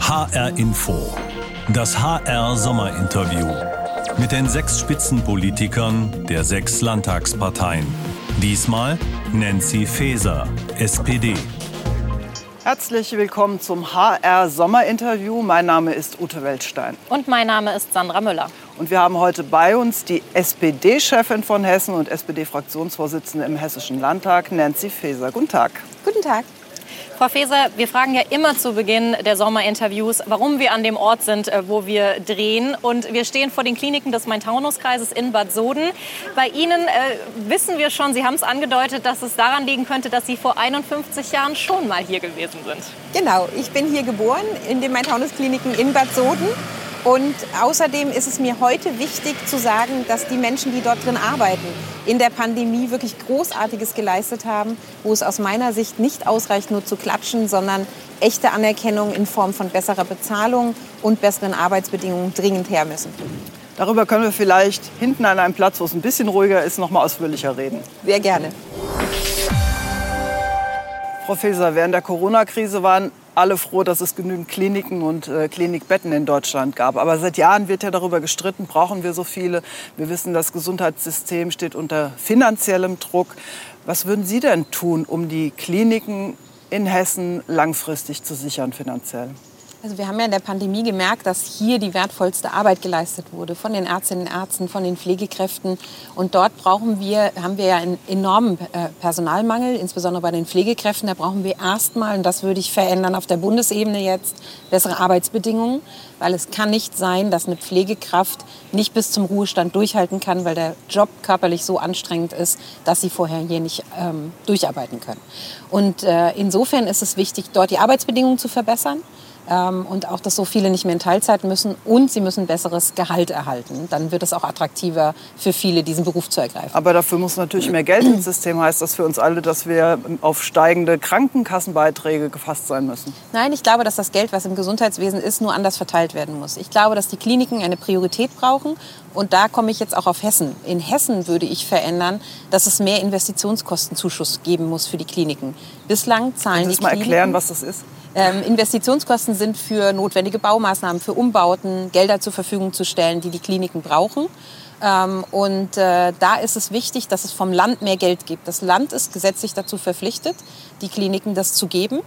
HR Info. Das HR Sommerinterview. Mit den sechs Spitzenpolitikern der sechs Landtagsparteien. Diesmal Nancy Faeser, SPD. Herzlich willkommen zum HR Sommerinterview. Mein Name ist Ute Weltstein. Und mein Name ist Sandra Müller. Und wir haben heute bei uns die SPD-Chefin von Hessen und SPD-Fraktionsvorsitzende im Hessischen Landtag, Nancy Faeser. Guten Tag. Guten Tag. Frau Faeser, wir fragen ja immer zu Beginn der Sommerinterviews, warum wir an dem Ort sind, äh, wo wir drehen. Und wir stehen vor den Kliniken des Main-Taunus-Kreises in Bad Soden. Bei Ihnen äh, wissen wir schon, Sie haben es angedeutet, dass es daran liegen könnte, dass Sie vor 51 Jahren schon mal hier gewesen sind. Genau, ich bin hier geboren in den Main-Taunus-Kliniken in Bad Soden. Und außerdem ist es mir heute wichtig zu sagen, dass die Menschen, die dort drin arbeiten, in der Pandemie wirklich Großartiges geleistet haben, wo es aus meiner Sicht nicht ausreicht, nur zu klatschen, sondern echte Anerkennung in Form von besserer Bezahlung und besseren Arbeitsbedingungen dringend her müssen. Darüber können wir vielleicht hinten an einem Platz, wo es ein bisschen ruhiger ist, noch mal ausführlicher reden. Sehr gerne. Frau Faeser, während der Corona-Krise waren alle froh, dass es genügend Kliniken und äh, Klinikbetten in Deutschland gab. Aber seit Jahren wird ja darüber gestritten, brauchen wir so viele. Wir wissen, das Gesundheitssystem steht unter finanziellem Druck. Was würden Sie denn tun, um die Kliniken in Hessen langfristig zu sichern finanziell? Also wir haben ja in der Pandemie gemerkt, dass hier die wertvollste Arbeit geleistet wurde von den Ärztinnen und Ärzten, von den Pflegekräften. Und dort brauchen wir, haben wir ja einen enormen äh, Personalmangel, insbesondere bei den Pflegekräften. Da brauchen wir erstmal, und das würde ich verändern auf der Bundesebene jetzt, bessere Arbeitsbedingungen. Weil es kann nicht sein, dass eine Pflegekraft nicht bis zum Ruhestand durchhalten kann, weil der Job körperlich so anstrengend ist, dass sie vorher hier nicht ähm, durcharbeiten können. Und äh, insofern ist es wichtig, dort die Arbeitsbedingungen zu verbessern ähm, und auch, dass so viele nicht mehr in Teilzeit müssen und sie müssen besseres Gehalt erhalten. Dann wird es auch attraktiver für viele, diesen Beruf zu ergreifen. Aber dafür muss natürlich mehr Geld ins System. Heißt das für uns alle, dass wir auf steigende Krankenkassenbeiträge gefasst sein müssen? Nein, ich glaube, dass das Geld, was im Gesundheitswesen ist, nur anders verteilt werden muss. Ich glaube, dass die Kliniken eine Priorität brauchen und da komme ich jetzt auch auf Hessen. In Hessen würde ich verändern, dass es mehr Investitionskostenzuschuss geben muss für die Kliniken. Bislang zahlen Kannst die du mal Kliniken... erklären, was das ist? Ähm, Investitionskosten sind für notwendige Baumaßnahmen, für Umbauten, Gelder zur Verfügung zu stellen, die die Kliniken brauchen. Ähm, und äh, da ist es wichtig, dass es vom Land mehr Geld gibt. Das Land ist gesetzlich dazu verpflichtet, die Kliniken das zu geben.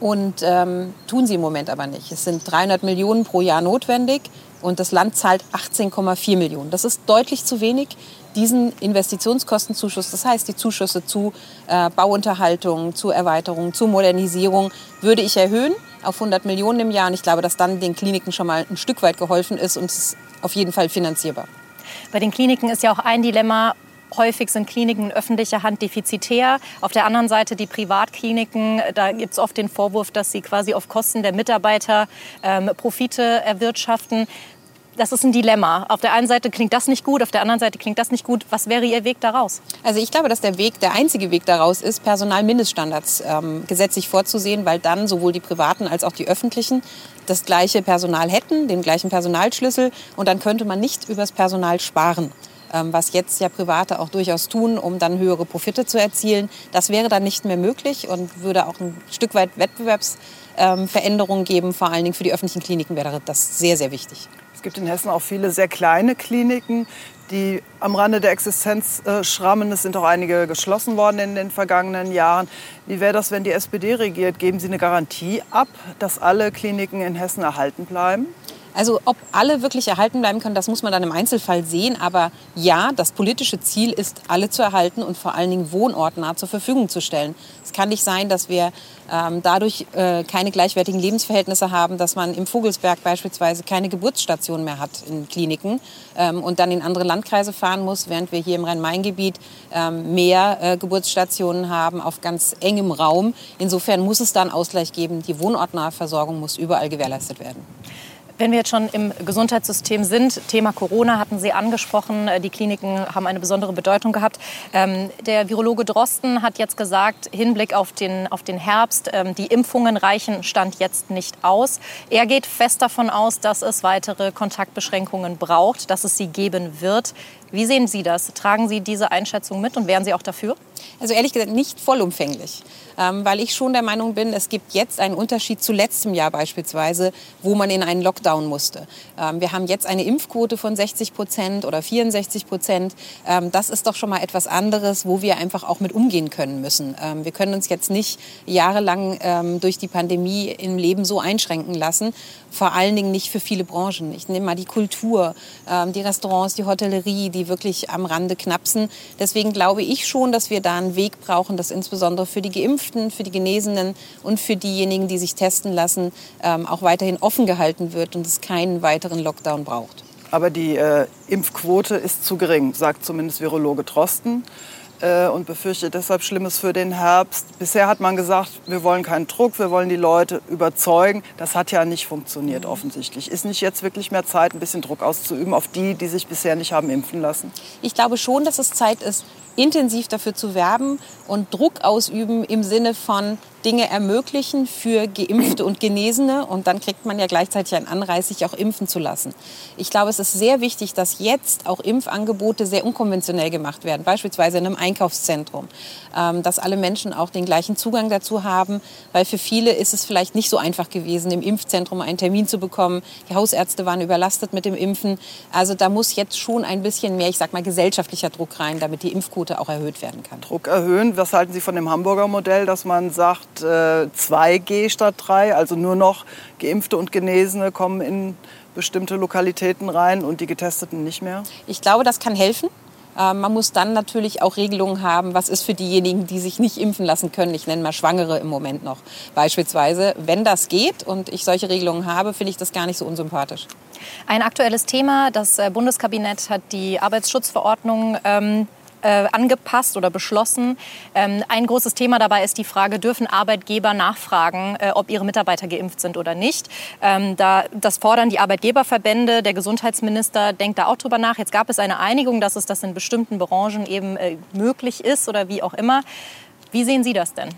Und ähm, tun sie im Moment aber nicht. Es sind 300 Millionen pro Jahr notwendig und das Land zahlt 18,4 Millionen. Das ist deutlich zu wenig. Diesen Investitionskostenzuschuss, das heißt die Zuschüsse zu äh, Bauunterhaltung, zu Erweiterung, zu Modernisierung, würde ich erhöhen auf 100 Millionen im Jahr. Und ich glaube, dass dann den Kliniken schon mal ein Stück weit geholfen ist und es ist auf jeden Fall finanzierbar. Bei den Kliniken ist ja auch ein Dilemma, Häufig sind Kliniken in öffentlicher Hand defizitär. Auf der anderen Seite die Privatkliniken, da gibt es oft den Vorwurf, dass sie quasi auf Kosten der Mitarbeiter ähm, Profite erwirtschaften. Das ist ein Dilemma. Auf der einen Seite klingt das nicht gut, auf der anderen Seite klingt das nicht gut. Was wäre Ihr Weg daraus? Also ich glaube, dass der Weg, der einzige Weg daraus ist, Personalmindeststandards ähm, gesetzlich vorzusehen, weil dann sowohl die privaten als auch die öffentlichen das gleiche Personal hätten, den gleichen Personalschlüssel und dann könnte man nicht übers Personal sparen. Ähm, was jetzt ja Private auch durchaus tun, um dann höhere Profite zu erzielen. Das wäre dann nicht mehr möglich und würde auch ein Stück weit Wettbewerbsveränderungen geben. Vor allen Dingen für die öffentlichen Kliniken wäre das sehr, sehr wichtig. Es gibt in Hessen auch viele sehr kleine Kliniken, die am Rande der Existenz äh, schrammen. Es sind auch einige geschlossen worden in den vergangenen Jahren. Wie wäre das, wenn die SPD regiert? Geben Sie eine Garantie ab, dass alle Kliniken in Hessen erhalten bleiben? Also ob alle wirklich erhalten bleiben können, das muss man dann im Einzelfall sehen. Aber ja, das politische Ziel ist, alle zu erhalten und vor allen Dingen wohnortnah zur Verfügung zu stellen. Es kann nicht sein, dass wir ähm, dadurch äh, keine gleichwertigen Lebensverhältnisse haben, dass man im Vogelsberg beispielsweise keine Geburtsstation mehr hat in Kliniken ähm, und dann in andere Landkreise fahren muss, während wir hier im Rhein-Main-Gebiet ähm, mehr äh, Geburtsstationen haben auf ganz engem Raum. Insofern muss es da einen Ausgleich geben. Die wohnortnahe Versorgung muss überall gewährleistet werden. Wenn wir jetzt schon im Gesundheitssystem sind, Thema Corona hatten Sie angesprochen, äh, die Kliniken haben eine besondere Bedeutung gehabt. Ähm, der Virologe Drosten hat jetzt gesagt, Hinblick auf den, auf den Herbst, ähm, die Impfungen reichen Stand jetzt nicht aus. Er geht fest davon aus, dass es weitere Kontaktbeschränkungen braucht, dass es sie geben wird. Wie sehen Sie das? Tragen Sie diese Einschätzung mit und wären Sie auch dafür? Also ehrlich gesagt nicht vollumfänglich, ähm, weil ich schon der Meinung bin, es gibt jetzt einen Unterschied zu letztem Jahr beispielsweise, wo man in einen Lockdown musste. Ähm, wir haben jetzt eine Impfquote von 60 Prozent oder 64 Prozent. Ähm, das ist doch schon mal etwas anderes, wo wir einfach auch mit umgehen können müssen. Wir können uns jetzt nicht jahrelang durch die Pandemie im Leben so einschränken lassen, vor allen Dingen nicht für viele Branchen. Ich nehme mal die Kultur, die Restaurants, die Hotellerie, die wirklich am Rande knapsen. Deswegen glaube ich schon, dass wir da einen Weg brauchen, dass insbesondere für die Geimpften, für die Genesenen und für diejenigen, die sich testen lassen, ähm, auch weiterhin offen gehalten wird und es keinen weiteren Lockdown braucht. Aber die äh, Impfquote ist zu gering, sagt zumindest Virologe Drosten äh, und befürchtet deshalb Schlimmes für den Herbst. Bisher hat man gesagt, wir wollen keinen Druck, wir wollen die Leute überzeugen. Das hat ja nicht funktioniert offensichtlich. Ist nicht jetzt wirklich mehr Zeit, ein bisschen Druck auszuüben auf die, die sich bisher nicht haben impfen lassen? Ich glaube schon, dass es Zeit ist, intensiv dafür zu werben und Druck ausüben im Sinne von Dinge ermöglichen für Geimpfte und Genesene. Und dann kriegt man ja gleichzeitig einen Anreiz, sich auch impfen zu lassen. Ich glaube, es ist sehr wichtig, dass jetzt auch Impfangebote sehr unkonventionell gemacht werden, beispielsweise in einem Einkaufszentrum, ähm, dass alle Menschen auch den gleichen Zugang dazu haben, weil für viele ist es vielleicht nicht so einfach gewesen, im Impfzentrum einen Termin zu bekommen. Die Hausärzte waren überlastet mit dem Impfen. Also da muss jetzt schon ein bisschen mehr, ich sag mal, gesellschaftlicher Druck rein, damit die Impfquote auch erhöht werden kann. Druck erhöhen. Was halten Sie von dem Hamburger Modell, dass man sagt, 2G äh, statt 3, also nur noch Geimpfte und Genesene kommen in bestimmte Lokalitäten rein und die Getesteten nicht mehr? Ich glaube, das kann helfen. Ähm, man muss dann natürlich auch Regelungen haben, was ist für diejenigen, die sich nicht impfen lassen können. Ich nenne mal Schwangere im Moment noch beispielsweise. Wenn das geht und ich solche Regelungen habe, finde ich das gar nicht so unsympathisch. Ein aktuelles Thema. Das äh, Bundeskabinett hat die Arbeitsschutzverordnung ähm, äh, angepasst oder beschlossen. Ähm, ein großes Thema dabei ist die Frage, dürfen Arbeitgeber nachfragen, äh, ob ihre Mitarbeiter geimpft sind oder nicht. Ähm, da, das fordern die Arbeitgeberverbände. Der Gesundheitsminister denkt da auch drüber nach. Jetzt gab es eine Einigung, dass es das in bestimmten Branchen eben äh, möglich ist oder wie auch immer. Wie sehen Sie das denn?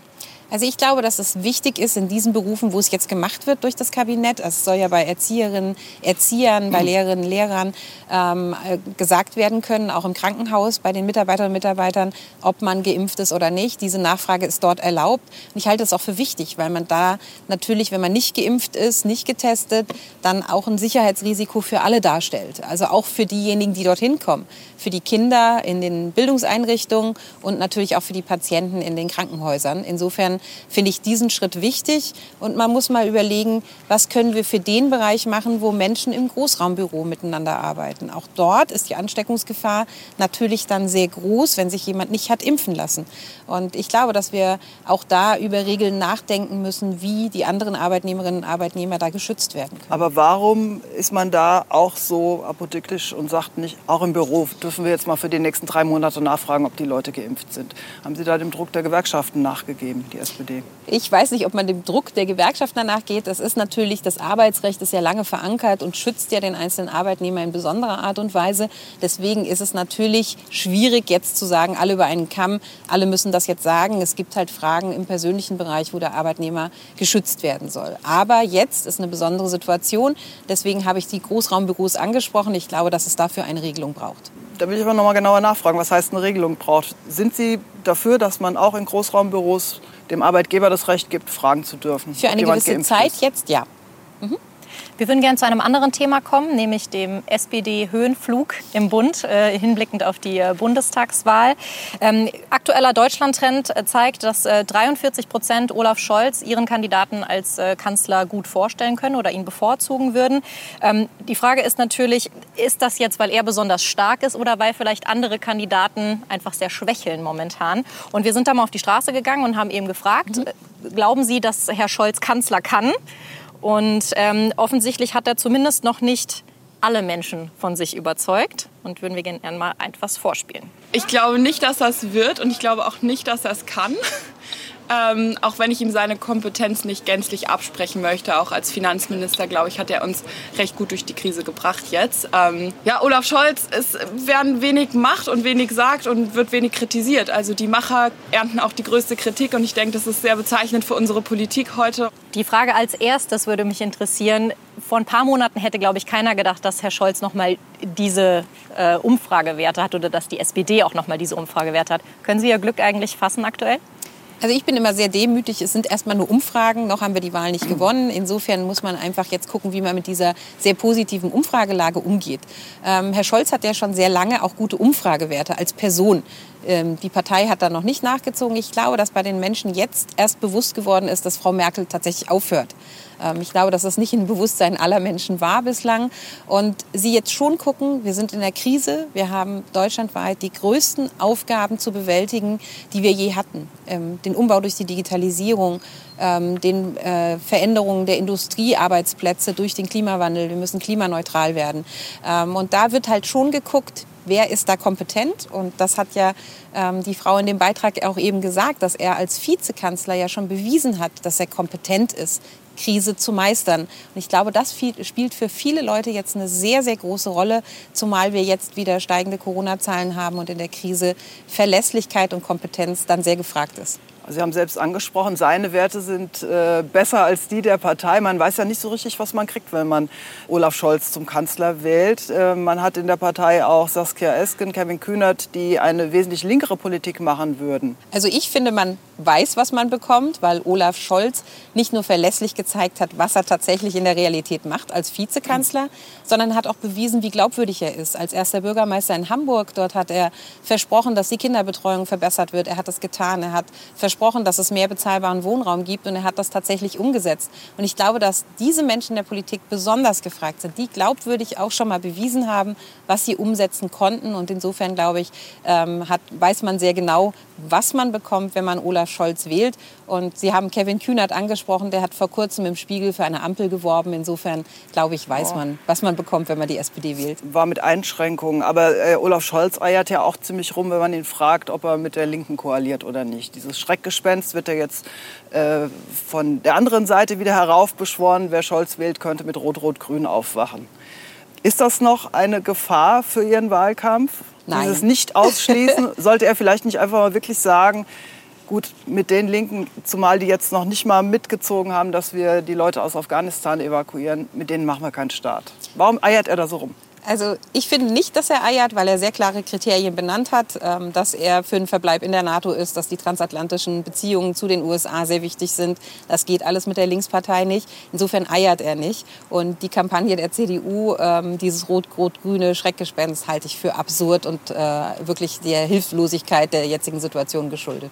Also ich glaube, dass es wichtig ist in diesen Berufen, wo es jetzt gemacht wird durch das Kabinett. Also es soll ja bei Erzieherinnen, Erziehern, bei Lehrerinnen, Lehrern ähm, äh, gesagt werden können, auch im Krankenhaus bei den Mitarbeiterinnen und Mitarbeitern, ob man geimpft ist oder nicht. Diese Nachfrage ist dort erlaubt. Und ich halte es auch für wichtig, weil man da natürlich, wenn man nicht geimpft ist, nicht getestet, dann auch ein Sicherheitsrisiko für alle darstellt. Also auch für diejenigen, die dorthin kommen. Für die Kinder in den Bildungseinrichtungen und natürlich auch für die Patienten in den Krankenhäusern. Insofern finde ich diesen Schritt wichtig. Und man muss mal überlegen, was können wir für den Bereich machen, wo Menschen im Großraumbüro miteinander arbeiten. Auch dort ist die Ansteckungsgefahr natürlich dann sehr groß, wenn sich jemand nicht hat impfen lassen. Und ich glaube, dass wir auch da über Regeln nachdenken müssen, wie die anderen Arbeitnehmerinnen und Arbeitnehmer da geschützt werden können. Aber warum ist man da auch so apodiktisch und sagt nicht, auch im Büro dürfen wir jetzt mal für die nächsten drei Monate nachfragen, ob die Leute geimpft sind? Haben Sie da dem Druck der Gewerkschaften nachgegeben, die SPD? Ich weiß nicht, ob man dem Druck der Gewerkschaften danach geht. Das ist natürlich, das Arbeitsrecht ist ja lange verankert und schützt ja den einzelnen Arbeitnehmer in besonderer Art und Weise. Deswegen ist es natürlich schwierig, jetzt zu sagen, alle über einen Kamm, alle müssen das jetzt sagen. Es gibt halt Fragen im persönlichen Bereich, wo der Arbeitnehmer geschützt werden soll. Aber jetzt ist eine besondere Situation. Deswegen habe ich die Großraumbüros angesprochen. Ich glaube, dass es dafür eine Regelung braucht. Da will ich aber noch mal genauer nachfragen, was heißt eine Regelung braucht. Sind Sie dafür, dass man auch in Großraumbüros dem Arbeitgeber das Recht gibt, fragen zu dürfen. Für eine gewisse Zeit jetzt ja. Mhm. Wir würden gerne zu einem anderen Thema kommen, nämlich dem SPD-Höhenflug im Bund, äh, hinblickend auf die äh, Bundestagswahl. Ähm, aktueller Deutschland-Trend äh, zeigt, dass äh, 43 Prozent Olaf Scholz ihren Kandidaten als äh, Kanzler gut vorstellen können oder ihn bevorzugen würden. Ähm, die Frage ist natürlich, ist das jetzt, weil er besonders stark ist oder weil vielleicht andere Kandidaten einfach sehr schwächeln momentan? Und wir sind da mal auf die Straße gegangen und haben eben gefragt, mhm. Äh, glauben Sie, dass Herr Scholz Kanzler kann? Und ähm, offensichtlich hat er zumindest noch nicht alle Menschen von sich überzeugt und würden wir gerne mal etwas vorspielen. Ich glaube nicht, dass das wird und ich glaube auch nicht, dass das kann. Ähm, auch wenn ich ihm seine Kompetenz nicht gänzlich absprechen möchte, auch als Finanzminister, glaube ich, hat er uns recht gut durch die Krise gebracht jetzt. Ähm, ja, Olaf Scholz ist, werden wenig macht und wenig sagt und wird wenig kritisiert. Also die Macher ernten auch die größte Kritik und ich denke, das ist sehr bezeichnend für unsere Politik heute. Die Frage als erstes würde mich interessieren, vor ein paar Monaten hätte, glaube ich, keiner gedacht, dass Herr Scholz noch mal diese äh, Umfragewerte hat oder dass die SPD auch noch mal diese Umfragewerte hat. Können Sie Ihr Glück eigentlich fassen aktuell? Also ich bin immer sehr demütig. Es sind erstmal nur Umfragen. Noch haben wir die Wahl nicht gewonnen. Insofern muss man einfach jetzt gucken, wie man mit dieser sehr positiven Umfragelage umgeht. Ähm, Herr Scholz hat ja schon sehr lange auch gute Umfragewerte als Person. Ähm, die Partei hat da noch nicht nachgezogen. Ich glaube, dass bei den Menschen jetzt erst bewusst geworden ist, dass Frau Merkel tatsächlich aufhört. Ähm, ich glaube, dass das nicht im Bewusstsein aller Menschen war bislang. Und Sie jetzt schon gucken, wir sind in der Krise. Wir haben deutschlandweit die größten Aufgaben zu bewältigen, die wir je hatten. Ähm, den Umbau durch die Digitalisierung, den äh, Veränderungen der Industriearbeitsplätze durch den Klimawandel. Wir müssen klimaneutral werden. Und da wird halt schon geguckt, wer ist da kompetent? Und das hat ja ähm, die Frau in dem Beitrag auch eben gesagt, dass er als Vizekanzler ja schon bewiesen hat, dass er kompetent ist, Krise zu meistern. Und ich glaube, das spielt für viele Leute jetzt eine sehr, sehr große Rolle, zumal wir jetzt wieder steigende Corona-Zahlen haben und in der Krise Verlässlichkeit und Kompetenz dann sehr gefragt ist. Sie haben selbst angesprochen, seine Werte sind äh, besser als die der Partei. Man weiß ja nicht so richtig, was man kriegt, wenn man Olaf Scholz zum Kanzler wählt. Äh, man hat in der Partei auch Saskia Esken, Kevin Kühnert, die eine wesentlich linkere Politik machen würden. Also ich finde, man weiß, was man bekommt, weil Olaf Scholz nicht nur verlässlich gezeigt hat, was er tatsächlich in der Realität macht als Vizekanzler, sondern hat auch bewiesen, wie glaubwürdig er ist. Als erster Bürgermeister in Hamburg, dort hat er versprochen, dass die Kinderbetreuung verbessert wird. Er hat das getan. Er hat versprochen, dass es mehr bezahlbaren Wohnraum gibt und er hat das tatsächlich umgesetzt. Und ich glaube, dass diese Menschen der Politik besonders gefragt sind, die glaubwürdig auch schon mal bewiesen haben, was sie umsetzen konnten. Und insofern, glaube ich, ähm, hat, weiß man sehr genau, was man bekommt, wenn man Olaf Scholz wählt. Und Sie haben Kevin Kühnert angesprochen, der hat vor kurzem im Spiegel für eine Ampel geworben. Insofern, glaube ich, weiß man, was man bekommt, wenn man die SPD wählt. War mit Einschränkungen. Aber äh, Olaf Scholz eiert ja auch ziemlich rum, wenn man ihn fragt, ob er mit der Linken koaliert oder nicht. Dieses Schreckgespenst wird ja jetzt äh, von der anderen Seite wieder heraufbeschworen. Wer Scholz wählt, könnte mit Rot-Rot-Grün aufwachen. Ist das noch eine Gefahr für Ihren Wahlkampf? Nein. Dieses Nicht-Ausschließen, sollte er vielleicht nicht einfach mal wirklich sagen, gut, mit den Linken, zumal die jetzt noch nicht mal mitgezogen haben, dass wir die Leute aus Afghanistan evakuieren, mit denen machen wir keinen Staat. Warum eiert er da so rum? Also ich finde nicht, dass er eiert, weil er sehr klare Kriterien benannt hat, ähm, dass er für einen Verbleib in der NATO ist, dass die transatlantischen Beziehungen zu den USA sehr wichtig sind. Das geht alles mit der Linkspartei nicht. Insofern eiert er nicht. Und die Kampagne der CDU, ähm, dieses rot-rot-grüne Schreckgespenst, halte ich für absurd und äh, wirklich der Hilflosigkeit der jetzigen Situation geschuldet.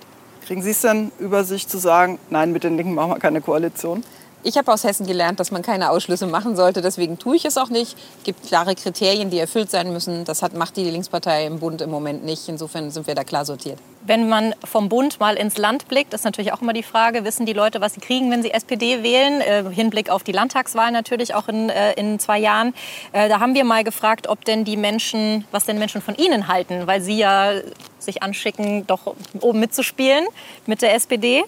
Kriegen Sie es denn über sich zu sagen, nein, mit den Linken machen wir keine Koalition? Ich habe aus Hessen gelernt, dass man keine Ausschlüsse machen sollte. Deswegen tue ich es auch nicht. Es gibt klare Kriterien, die erfüllt sein müssen. Das hat, macht die Linkspartei im Bund im Moment nicht. Insofern sind wir da klar sortiert. Wenn man vom Bund mal ins Land blickt, ist natürlich auch immer die Frage, wissen die Leute, was sie kriegen, wenn sie SPD wählen? Äh, Hinblick auf die Landtagswahl natürlich auch in, äh, in zwei Jahren. Äh, da haben wir mal gefragt, ob denn die Menschen, was denn Menschen von Ihnen halten, weil Sie ja sich anschicken, doch oben mitzuspielen mit der SPD.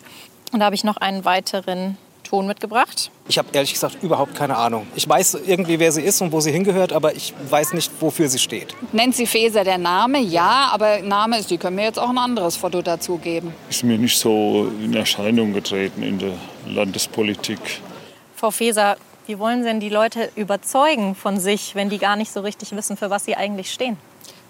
Und da habe ich noch einen weiteren Ton mitgebracht? Ich habe ehrlich gesagt überhaupt keine Ahnung. Ich weiß irgendwie, wer sie ist und wo sie hingehört, aber ich weiß nicht, wofür sie steht. Nancy Faeser, der Name, ja, aber Name ist, die können mir jetzt auch ein anderes Foto dazugeben. Ist mir nicht so in Erscheinung getreten in der Landespolitik. Frau Faeser, wie wollen Sie denn die Leute überzeugen von sich, wenn die gar nicht so richtig wissen, für was sie eigentlich stehen?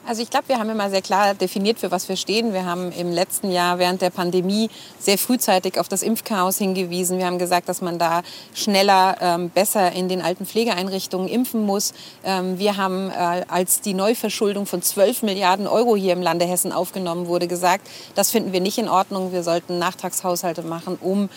Also ich glaube, wir haben immer sehr klar definiert, für was wir stehen. Wir haben im letzten Jahr während der Pandemie sehr frühzeitig auf das Impfchaos hingewiesen. Wir haben gesagt, dass man da schneller, ähm, besser in den alten Pflegeeinrichtungen impfen muss. Ähm, wir haben, äh, als die Neuverschuldung von 12 Milliarden Euro hier im Lande Hessen aufgenommen wurde, gesagt, das finden wir nicht in Ordnung. Wir sollten Nachtragshaushalte machen, um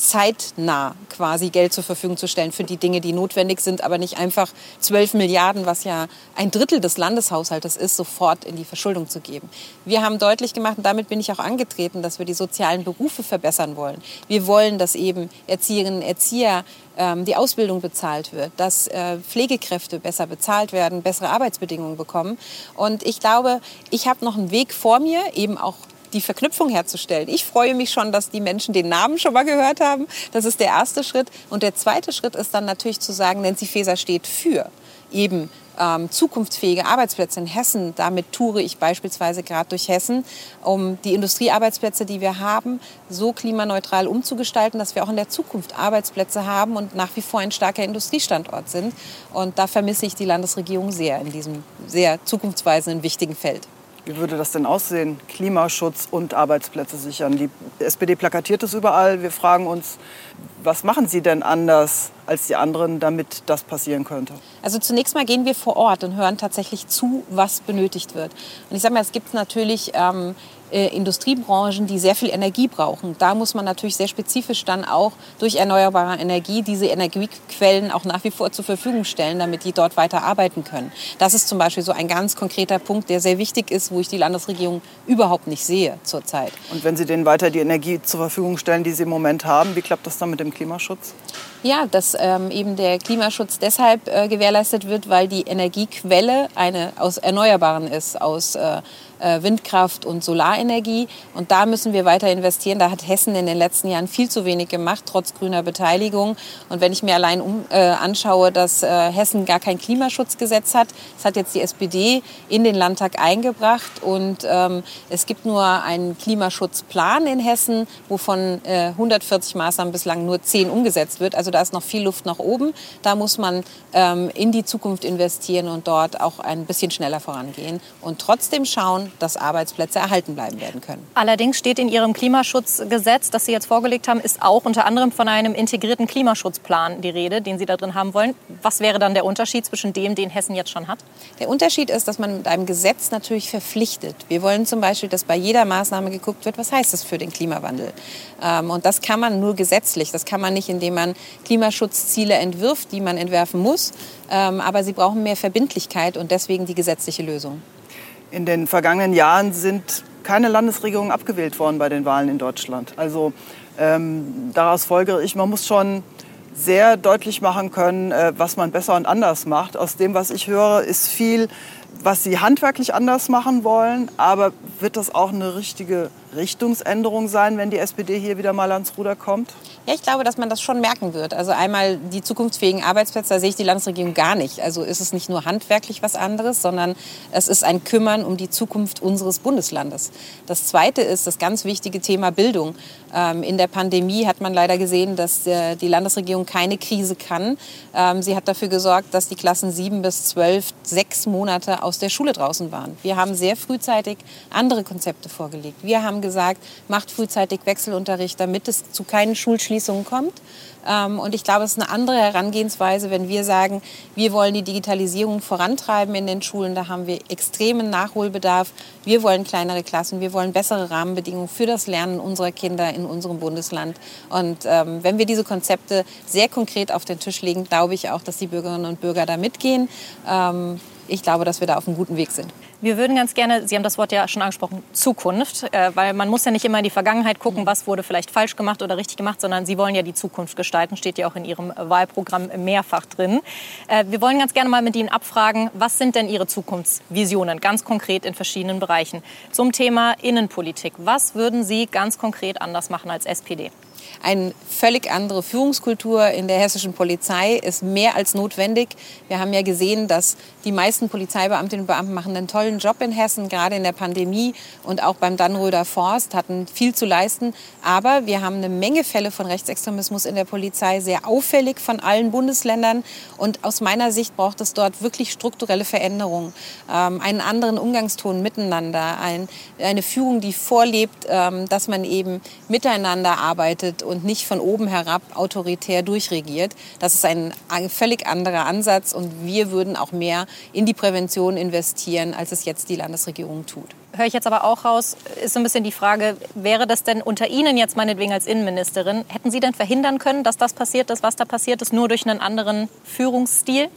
zeitnah quasi Geld zur Verfügung zu stellen für die Dinge, die notwendig sind, aber nicht einfach 12 Milliarden, was ja ein Drittel des Landeshaushaltes ist, sofort in die Verschuldung zu geben. Wir haben deutlich gemacht, und damit bin ich auch angetreten, dass wir die sozialen Berufe verbessern wollen. Wir wollen, dass eben Erzieherinnen und Erzieher ähm, die Ausbildung bezahlt wird, dass äh, Pflegekräfte besser bezahlt werden, bessere Arbeitsbedingungen bekommen. Und ich glaube, ich habe noch einen Weg vor mir, eben auch die Verknüpfung herzustellen. Ich freue mich schon, dass die Menschen den Namen schon mal gehört haben. Das ist der erste Schritt. Und der zweite Schritt ist dann natürlich zu sagen, Nancy Faeser steht für. eben ähm, zukunftsfähige Arbeitsplätze in Hessen. Damit toure ich beispielsweise gerade durch Hessen, um die Industriearbeitsplätze, die wir haben, so klimaneutral umzugestalten, dass wir auch in der Zukunft Arbeitsplätze haben und nach wie vor ein starker Industriestandort sind. Und da vermisse ich die Landesregierung sehr in diesem sehr zukunftsweisenden, wichtigen Feld. Wie würde das denn aussehen? Klimaschutz und Arbeitsplätze sichern. Die SPD plakatiert es überall. Wir fragen uns, was machen Sie denn anders als die anderen, damit das passieren könnte? Also zunächst mal gehen wir vor Ort und hören tatsächlich zu, was benötigt wird. Und ich sage mal, es gibt natürlich ähm, äh, Industriebranchen, die sehr viel Energie brauchen. Da muss man natürlich sehr spezifisch dann auch durch erneuerbare Energie diese Energiequellen auch nach wie vor zur Verfügung stellen, damit die dort weiter arbeiten können. Das ist zum Beispiel so ein ganz konkreter Punkt, der sehr wichtig ist, wo ich die Landesregierung überhaupt nicht sehe zurzeit. Und wenn Sie denen weiter die Energie zur Verfügung stellen, die Sie im Moment haben, wie klappt das dann mit dem Klimaschutz? Ja, dass ähm, eben der Klimaschutz deshalb äh, gewährleistet wird, weil die Energiequelle eine aus Erneuerbaren ist, aus äh, Windkraft und Solarenergie. Und da müssen wir weiter investieren. Da hat Hessen in den letzten Jahren viel zu wenig gemacht, trotz grüner Beteiligung. Und wenn ich mir allein um, äh, anschaue, dass äh, Hessen gar kein Klimaschutzgesetz hat, das hat jetzt die SPD in den Landtag eingebracht. Und ähm, es gibt nur einen Klimaschutzplan in Hessen, wovon äh, 140 Maßnahmen bislang nur 10 umgesetzt wird. Also da ist noch viel Luft nach oben. Da muss man ähm, in die Zukunft investieren und dort auch ein bisschen schneller vorangehen. Und trotzdem schauen, dass Arbeitsplätze erhalten bleiben werden können. Allerdings steht in Ihrem Klimaschutzgesetz, das Sie jetzt vorgelegt haben, ist auch unter anderem von einem integrierten Klimaschutzplan die Rede, den Sie da drin haben wollen. Was wäre dann der Unterschied zwischen dem, den Hessen jetzt schon hat? Der Unterschied ist, dass man mit einem Gesetz natürlich verpflichtet. Wir wollen zum Beispiel, dass bei jeder Maßnahme geguckt wird, was heißt das für den Klimawandel. Ähm, und das kann man nur gesetzlich. Das kann man nicht, indem man Klimaschutzziele entwirft, die man entwerfen muss. Ähm, aber sie brauchen mehr Verbindlichkeit und deswegen die gesetzliche Lösung. In den vergangenen Jahren sind keine Landesregierungen abgewählt worden bei den Wahlen in Deutschland. Also ähm, daraus folgere ich, man muss schon sehr deutlich machen können, äh, was man besser und anders macht. Aus dem, was ich höre, ist viel, was sie handwerklich anders machen wollen. Aber wird das auch eine richtige Richtungsänderung sein, wenn die SPD hier wieder mal ans Ruder kommt? Ja, ich glaube, dass man das schon merken wird. Also einmal die zukunftsfähigen Arbeitsplätze, da sehe ich die Landesregierung gar nicht. Also ist es nicht nur handwerklich was anderes, sondern es ist ein Kümmern um die Zukunft unseres Bundeslandes. Das Zweite ist das ganz wichtige Thema Bildung. Ähm, in der Pandemie hat man leider gesehen, dass äh, die Landesregierung keine Krise kann. Ähm, sie hat dafür gesorgt, dass die Klassen 7 bis 12 sechs Monate aus der Schule draußen waren. Wir haben sehr frühzeitig andere Konzepte vorgelegt. Wir haben gesagt, macht frühzeitig Wechselunterricht, damit es zu keinen Schulschließungen kommt. Ähm, und ich glaube, es ist eine andere Herangehensweise, wenn wir sagen, wir wollen die Digitalisierung vorantreiben in den Schulen. Da haben wir extremen Nachholbedarf. Wir wollen kleinere Klassen, wir wollen bessere Rahmenbedingungen für das Lernen unserer Kinder in unserem Bundesland. Und ähm, wenn wir diese Konzepte sehr konkret auf den Tisch legen, glaube ich auch, dass die Bürgerinnen und Bürger da mitgehen. Ähm, ich glaube, dass wir da auf einem guten Weg sind. Wir würden ganz gerne, Sie haben das Wort ja schon angesprochen, Zukunft, äh, weil man muss ja nicht immer in die Vergangenheit gucken, was wurde vielleicht falsch gemacht oder richtig gemacht, sondern Sie wollen ja die Zukunft gestalten, steht ja auch in Ihrem Wahlprogramm mehrfach drin. Äh, wir wollen ganz gerne mal mit Ihnen abfragen, was sind denn Ihre Zukunftsvisionen, ganz konkret in verschiedenen Bereichen. Zum Thema Innenpolitik, was würden Sie ganz konkret anders machen als SPD? Eine völlig andere Führungskultur in der hessischen Polizei ist mehr als notwendig. Wir haben ja gesehen, dass die meisten Polizeibeamtinnen und Beamten machen einen tollen Job in Hessen, gerade in der Pandemie und auch beim Dannröder Forst hatten viel zu leisten. Aber wir haben eine Menge Fälle von Rechtsextremismus in der Polizei, sehr auffällig von allen Bundesländern. Und aus meiner Sicht braucht es dort wirklich strukturelle Veränderungen, ähm, einen anderen Umgangston miteinander, ein, eine Führung, die vorlebt, ähm, dass man eben miteinander arbeitet und nicht von oben herab autoritär durchregiert. Das ist ein, völlig anderer Ansatz und wir würden auch mehr in die Prävention investieren, als es jetzt die Landesregierung tut. Höre ich jetzt aber auch raus, ist so ein bisschen die Frage, wäre das denn unter Ihnen jetzt meinetwegen als Innenministerin, hätten Sie denn verhindern können, dass das passiert ist, was da passiert ist, nur durch einen anderen Führungsstil?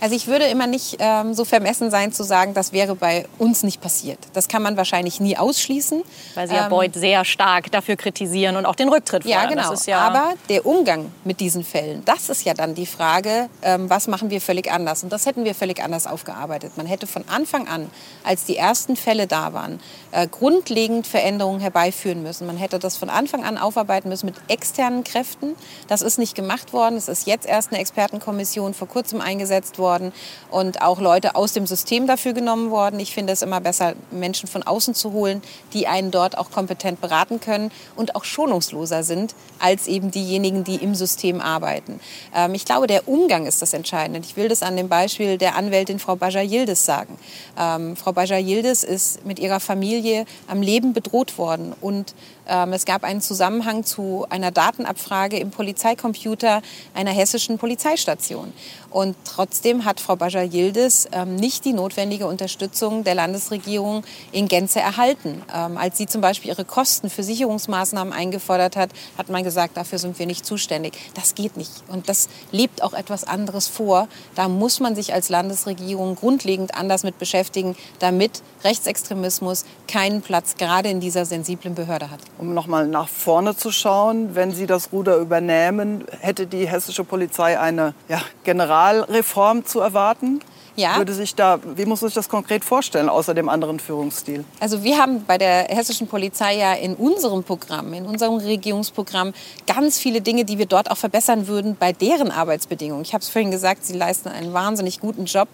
Also ich würde immer nicht ähm, so vermessen sein zu sagen, das wäre bei uns nicht passiert. Das kann man wahrscheinlich nie ausschließen. Weil Sie ja ähm, Beuth sehr stark dafür kritisieren und auch den Rücktritt fordern. Ja, genau. Ja Aber der Umgang mit diesen Fällen, das ist ja dann die Frage, ähm, was machen wir völlig anders? Und das hätten wir völlig anders aufgearbeitet. Man hätte von Anfang an, als die ersten Fälle da waren, äh, grundlegend Veränderungen herbeiführen müssen. Man hätte das von Anfang an aufarbeiten müssen mit externen Kräften. Das ist nicht gemacht worden. Es ist jetzt erst eine Expertenkommission vor kurzem eingesetzt worden worden und auch Leute aus dem System dafür genommen worden. Ich finde es immer besser, Menschen von außen zu holen, die einen dort auch kompetent beraten können und auch schonungsloser sind als eben diejenigen, die im System arbeiten. Ähm, ich glaube, der Umgang ist das Entscheidende. Ich will das an dem Beispiel der Anwältin Frau Baja Yildiz sagen. Ähm, Frau Baja Yildiz ist mit ihrer Familie am Leben bedroht worden und es gab einen Zusammenhang zu einer Datenabfrage im Polizeicomputer einer hessischen Polizeistation. Und trotzdem hat Frau Baja Yildiz ähm, nicht die notwendige Unterstützung der Landesregierung in Gänze erhalten. Ähm, als sie zum Beispiel ihre Kosten für Sicherungsmaßnahmen eingefordert hat, hat man gesagt, dafür sind wir nicht zuständig. Das geht nicht. Und das lebt auch etwas anderes vor. Da muss man sich als Landesregierung grundlegend anders mit beschäftigen, damit Rechtsextremismus keinen Platz gerade in dieser sensiblen Behörde hat. Um noch mal nach vorne zu schauen, wenn Sie das Ruder übernehmen, hätte die hessische Polizei eine ja, Generalreform zu erwarten? Ja. Würde sich da, wie muss man sich das konkret vorstellen, außer dem anderen Führungsstil? Also wir haben bei der hessischen Polizei ja in unserem Programm, in unserem Regierungsprogramm ganz viele Dinge, die wir dort auch verbessern würden bei deren Arbeitsbedingungen. Ich habe es vorhin gesagt, sie leisten einen wahnsinnig guten Job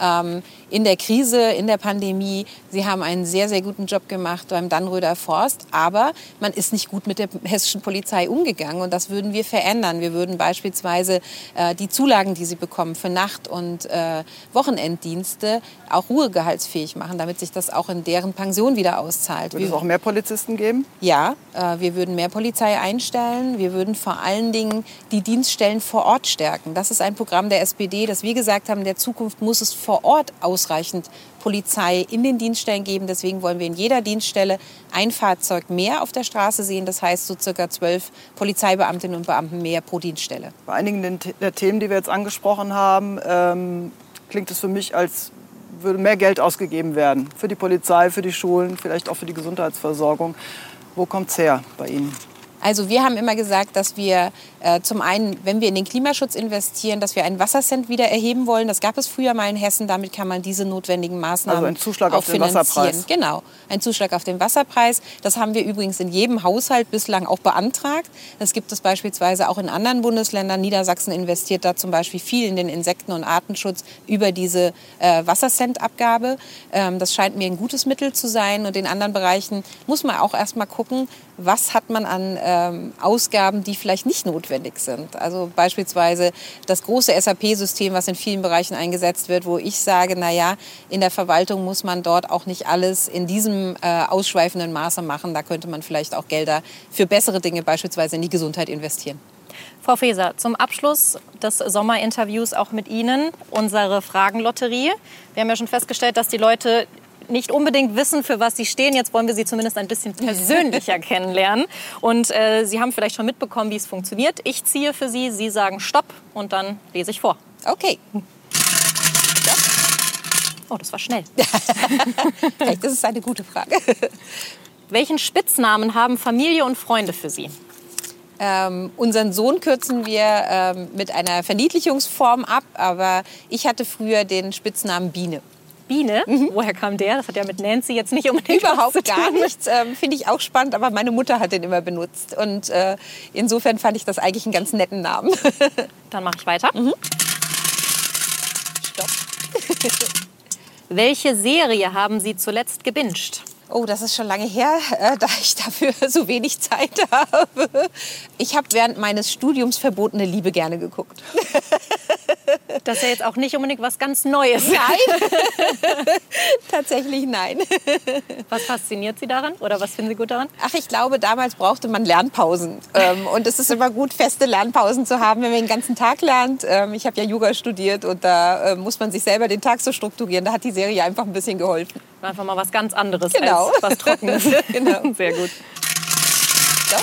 ähm, in der Krise, in der Pandemie. Sie haben einen sehr, sehr guten Job gemacht beim Dannröder Forst, aber man ist nicht gut mit der hessischen Polizei umgegangen und das würden wir verändern. Wir würden beispielsweise äh, die Zulagen, die sie bekommen für Nacht- und äh, Wochen Wochenenddienste auch ruhegehaltsfähig machen, damit sich das auch in deren Pension wieder auszahlt. Würde es auch mehr Polizisten geben? Ja, äh, wir würden mehr Polizei einstellen. Wir würden vor allen Dingen die Dienststellen vor Ort stärken. Das ist ein Programm der SPD, das wir gesagt haben, in der Zukunft muss es vor Ort ausreichend Polizei in den Dienststellen geben. Deswegen wollen wir in jeder Dienststelle ein Fahrzeug mehr auf der Straße sehen. Das heißt so circa zwölf Polizeibeamtinnen und Beamten mehr pro Dienststelle. Bei einigen der Themen, die wir jetzt angesprochen haben, ähm klingt es für mich, als würde mehr Geld ausgegeben werden. Für die Polizei, für die Schulen, vielleicht auch für die Gesundheitsversorgung. Wo kommt es her bei Ihnen? Also wir haben immer gesagt, dass wir äh, zum einen, wenn wir in den Klimaschutz investieren, dass wir einen Wassercent wieder erheben wollen. Das gab es früher mal in Hessen. Damit kann man diese notwendigen Maßnahmen also ein Zuschlag auf den Wasserpreis. Genau, ein Zuschlag auf den Wasserpreis. Das haben wir übrigens in jedem Haushalt bislang auch beantragt. Das gibt es beispielsweise auch in anderen Bundesländern. Niedersachsen investiert da zum Beispiel viel in den Insekten- und Artenschutz über diese äh, Wassercent-Abgabe. Ähm, das scheint mir ein gutes Mittel zu sein. Und in anderen Bereichen muss man auch erst mal gucken, was hat man an ähm, Ausgaben, die vielleicht nicht notwendig sind. Also beispielsweise das große SAP-System, was in vielen Bereichen eingesetzt wird, wo ich sage, na ja, in der Verwaltung muss man dort auch nicht alles in diesem äh, ausschweifenden Maße machen. Da könnte man vielleicht auch Gelder für bessere Dinge, beispielsweise in die Gesundheit, investieren. Frau Feser, zum Abschluss des Sommerinterviews auch mit Ihnen unsere Fragenlotterie. Wir haben ja schon festgestellt, dass die Leute nicht unbedingt wissen, für was sie stehen. Jetzt wollen wir sie zumindest ein bisschen persönlicher kennenlernen. Und äh, Sie haben vielleicht schon mitbekommen, wie es funktioniert. Ich ziehe für Sie, Sie sagen Stopp und dann lese ich vor. Okay. Oh, das war schnell. das ist eine gute Frage. Welchen Spitznamen haben Familie und Freunde für Sie? Ähm, unseren Sohn kürzen wir ähm, mit einer Verniedlichungsform ab, aber ich hatte früher den Spitznamen Biene. Biene. Mhm. Woher kam der? Das hat ja mit Nancy jetzt nicht unbedingt Überhaupt gar nichts. Ähm, Finde ich auch spannend, aber meine Mutter hat den immer benutzt. Und äh, insofern fand ich das eigentlich einen ganz netten Namen. Dann mache ich weiter. Mhm. Stopp. Welche Serie haben Sie zuletzt gebinged? Oh, das ist schon lange her, äh, da ich dafür so wenig Zeit habe. Ich habe während meines Studiums verbotene Liebe gerne geguckt. Das ist ja jetzt auch nicht unbedingt was ganz Neues. Nein, tatsächlich nein. Was fasziniert Sie daran oder was finden Sie gut daran? Ach, ich glaube, damals brauchte man Lernpausen. Ähm, und es ist immer gut, feste Lernpausen zu haben, wenn man den ganzen Tag lernt. Ähm, ich habe ja Yoga studiert und da äh, muss man sich selber den Tag so strukturieren. Da hat die Serie einfach ein bisschen geholfen. Einfach mal was ganz anderes genau. als was Trockenes. genau. Sehr gut. So.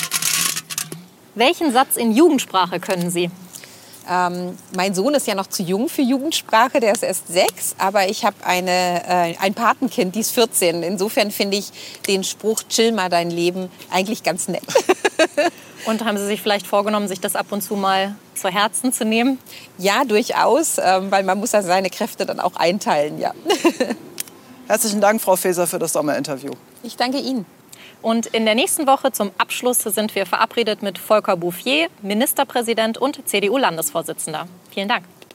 Welchen Satz in Jugendsprache können Sie? Ähm, mein Sohn ist ja noch zu jung für Jugendsprache, der ist erst sechs, aber ich habe äh, ein Patenkind, die ist 14. Insofern finde ich den Spruch Chill mal dein Leben eigentlich ganz nett. Und haben Sie sich vielleicht vorgenommen, sich das ab und zu mal zu Herzen zu nehmen? Ja, durchaus, ähm, weil man muss ja seine Kräfte dann auch einteilen, ja. Herzlichen Dank, Frau Faeser, für das Sommerinterview. Ich danke Ihnen. Und in der nächsten Woche zum Abschluss sind wir verabredet mit Volker Bouffier, Ministerpräsident und CDU-Landesvorsitzender. Vielen Dank.